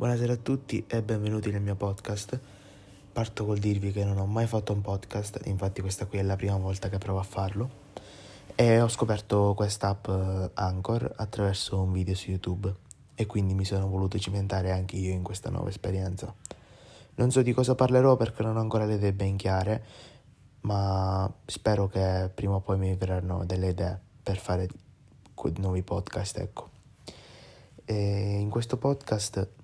Buonasera a tutti e benvenuti nel mio podcast. Parto col dirvi che non ho mai fatto un podcast, infatti questa qui è la prima volta che provo a farlo. E ho scoperto quest'app eh, Anchor attraverso un video su YouTube e quindi mi sono voluto cimentare anche io in questa nuova esperienza. Non so di cosa parlerò perché non ho ancora le idee ben chiare, ma spero che prima o poi mi verranno delle idee per fare nuovi podcast, ecco. E in questo podcast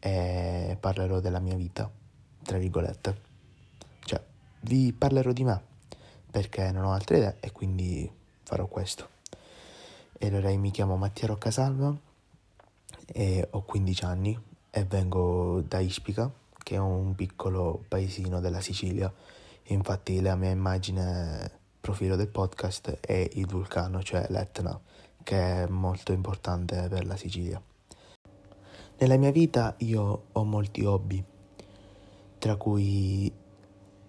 e parlerò della mia vita, tra virgolette. Cioè, vi parlerò di me, perché non ho altre idee e quindi farò questo. E allora mi chiamo Mattia Roccasalva e ho 15 anni e vengo da Ispica, che è un piccolo paesino della Sicilia. Infatti la mia immagine profilo del podcast è il vulcano, cioè l'Etna, che è molto importante per la Sicilia. Nella mia vita io ho molti hobby, tra cui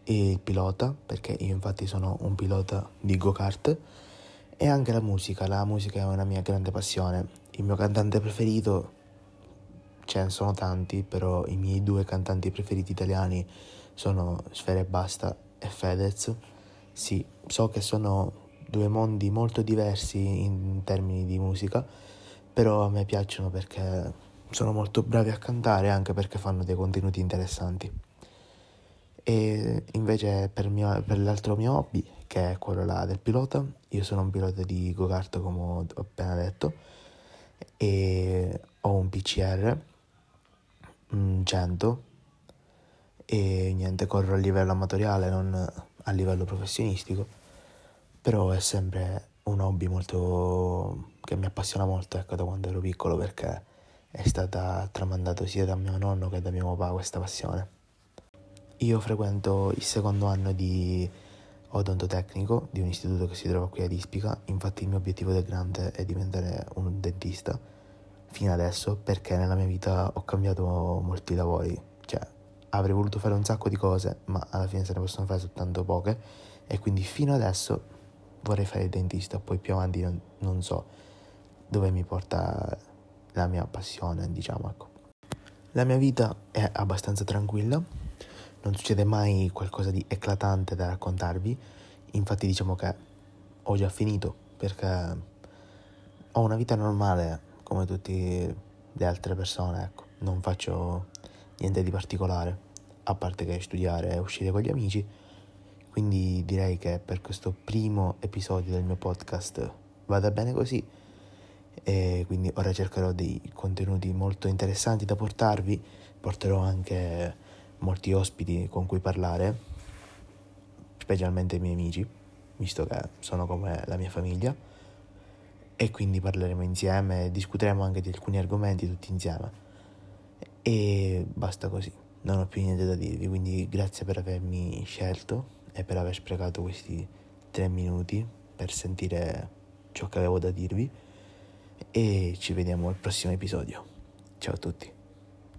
il pilota, perché io infatti sono un pilota di go-kart, e anche la musica. La musica è una mia grande passione. Il mio cantante preferito, ce ne sono tanti, però i miei due cantanti preferiti italiani sono Sfera e Basta e Fedez. Sì, so che sono due mondi molto diversi in termini di musica, però a me piacciono perché sono molto bravi a cantare anche perché fanno dei contenuti interessanti. E invece per, mio, per l'altro mio hobby, che è quello del pilota, io sono un pilota di go-kart come ho appena detto e ho un PCR 100 e niente, corro a livello amatoriale, non a livello professionistico, però è sempre un hobby molto che mi appassiona molto ecco da quando ero piccolo perché è stata tramandata sia da mio nonno che da mio papà questa passione. Io frequento il secondo anno di odontotecnico di un istituto che si trova qui ad Ispica, infatti il mio obiettivo del grande è diventare un dentista, fino adesso perché nella mia vita ho cambiato molti lavori, cioè avrei voluto fare un sacco di cose, ma alla fine se ne possono fare soltanto poche. E quindi fino adesso vorrei fare il dentista, poi più avanti non, non so dove mi porta la mia passione, diciamo, ecco. La mia vita è abbastanza tranquilla, non succede mai qualcosa di eclatante da raccontarvi, infatti diciamo che ho già finito perché ho una vita normale come tutte le altre persone, ecco, non faccio niente di particolare, a parte che studiare e uscire con gli amici, quindi direi che per questo primo episodio del mio podcast vada bene così e quindi ora cercherò dei contenuti molto interessanti da portarvi, porterò anche molti ospiti con cui parlare, specialmente i miei amici, visto che sono come la mia famiglia, e quindi parleremo insieme, discuteremo anche di alcuni argomenti tutti insieme. E basta così, non ho più niente da dirvi, quindi grazie per avermi scelto e per aver sprecato questi tre minuti per sentire ciò che avevo da dirvi e ci vediamo al prossimo episodio. Ciao a tutti.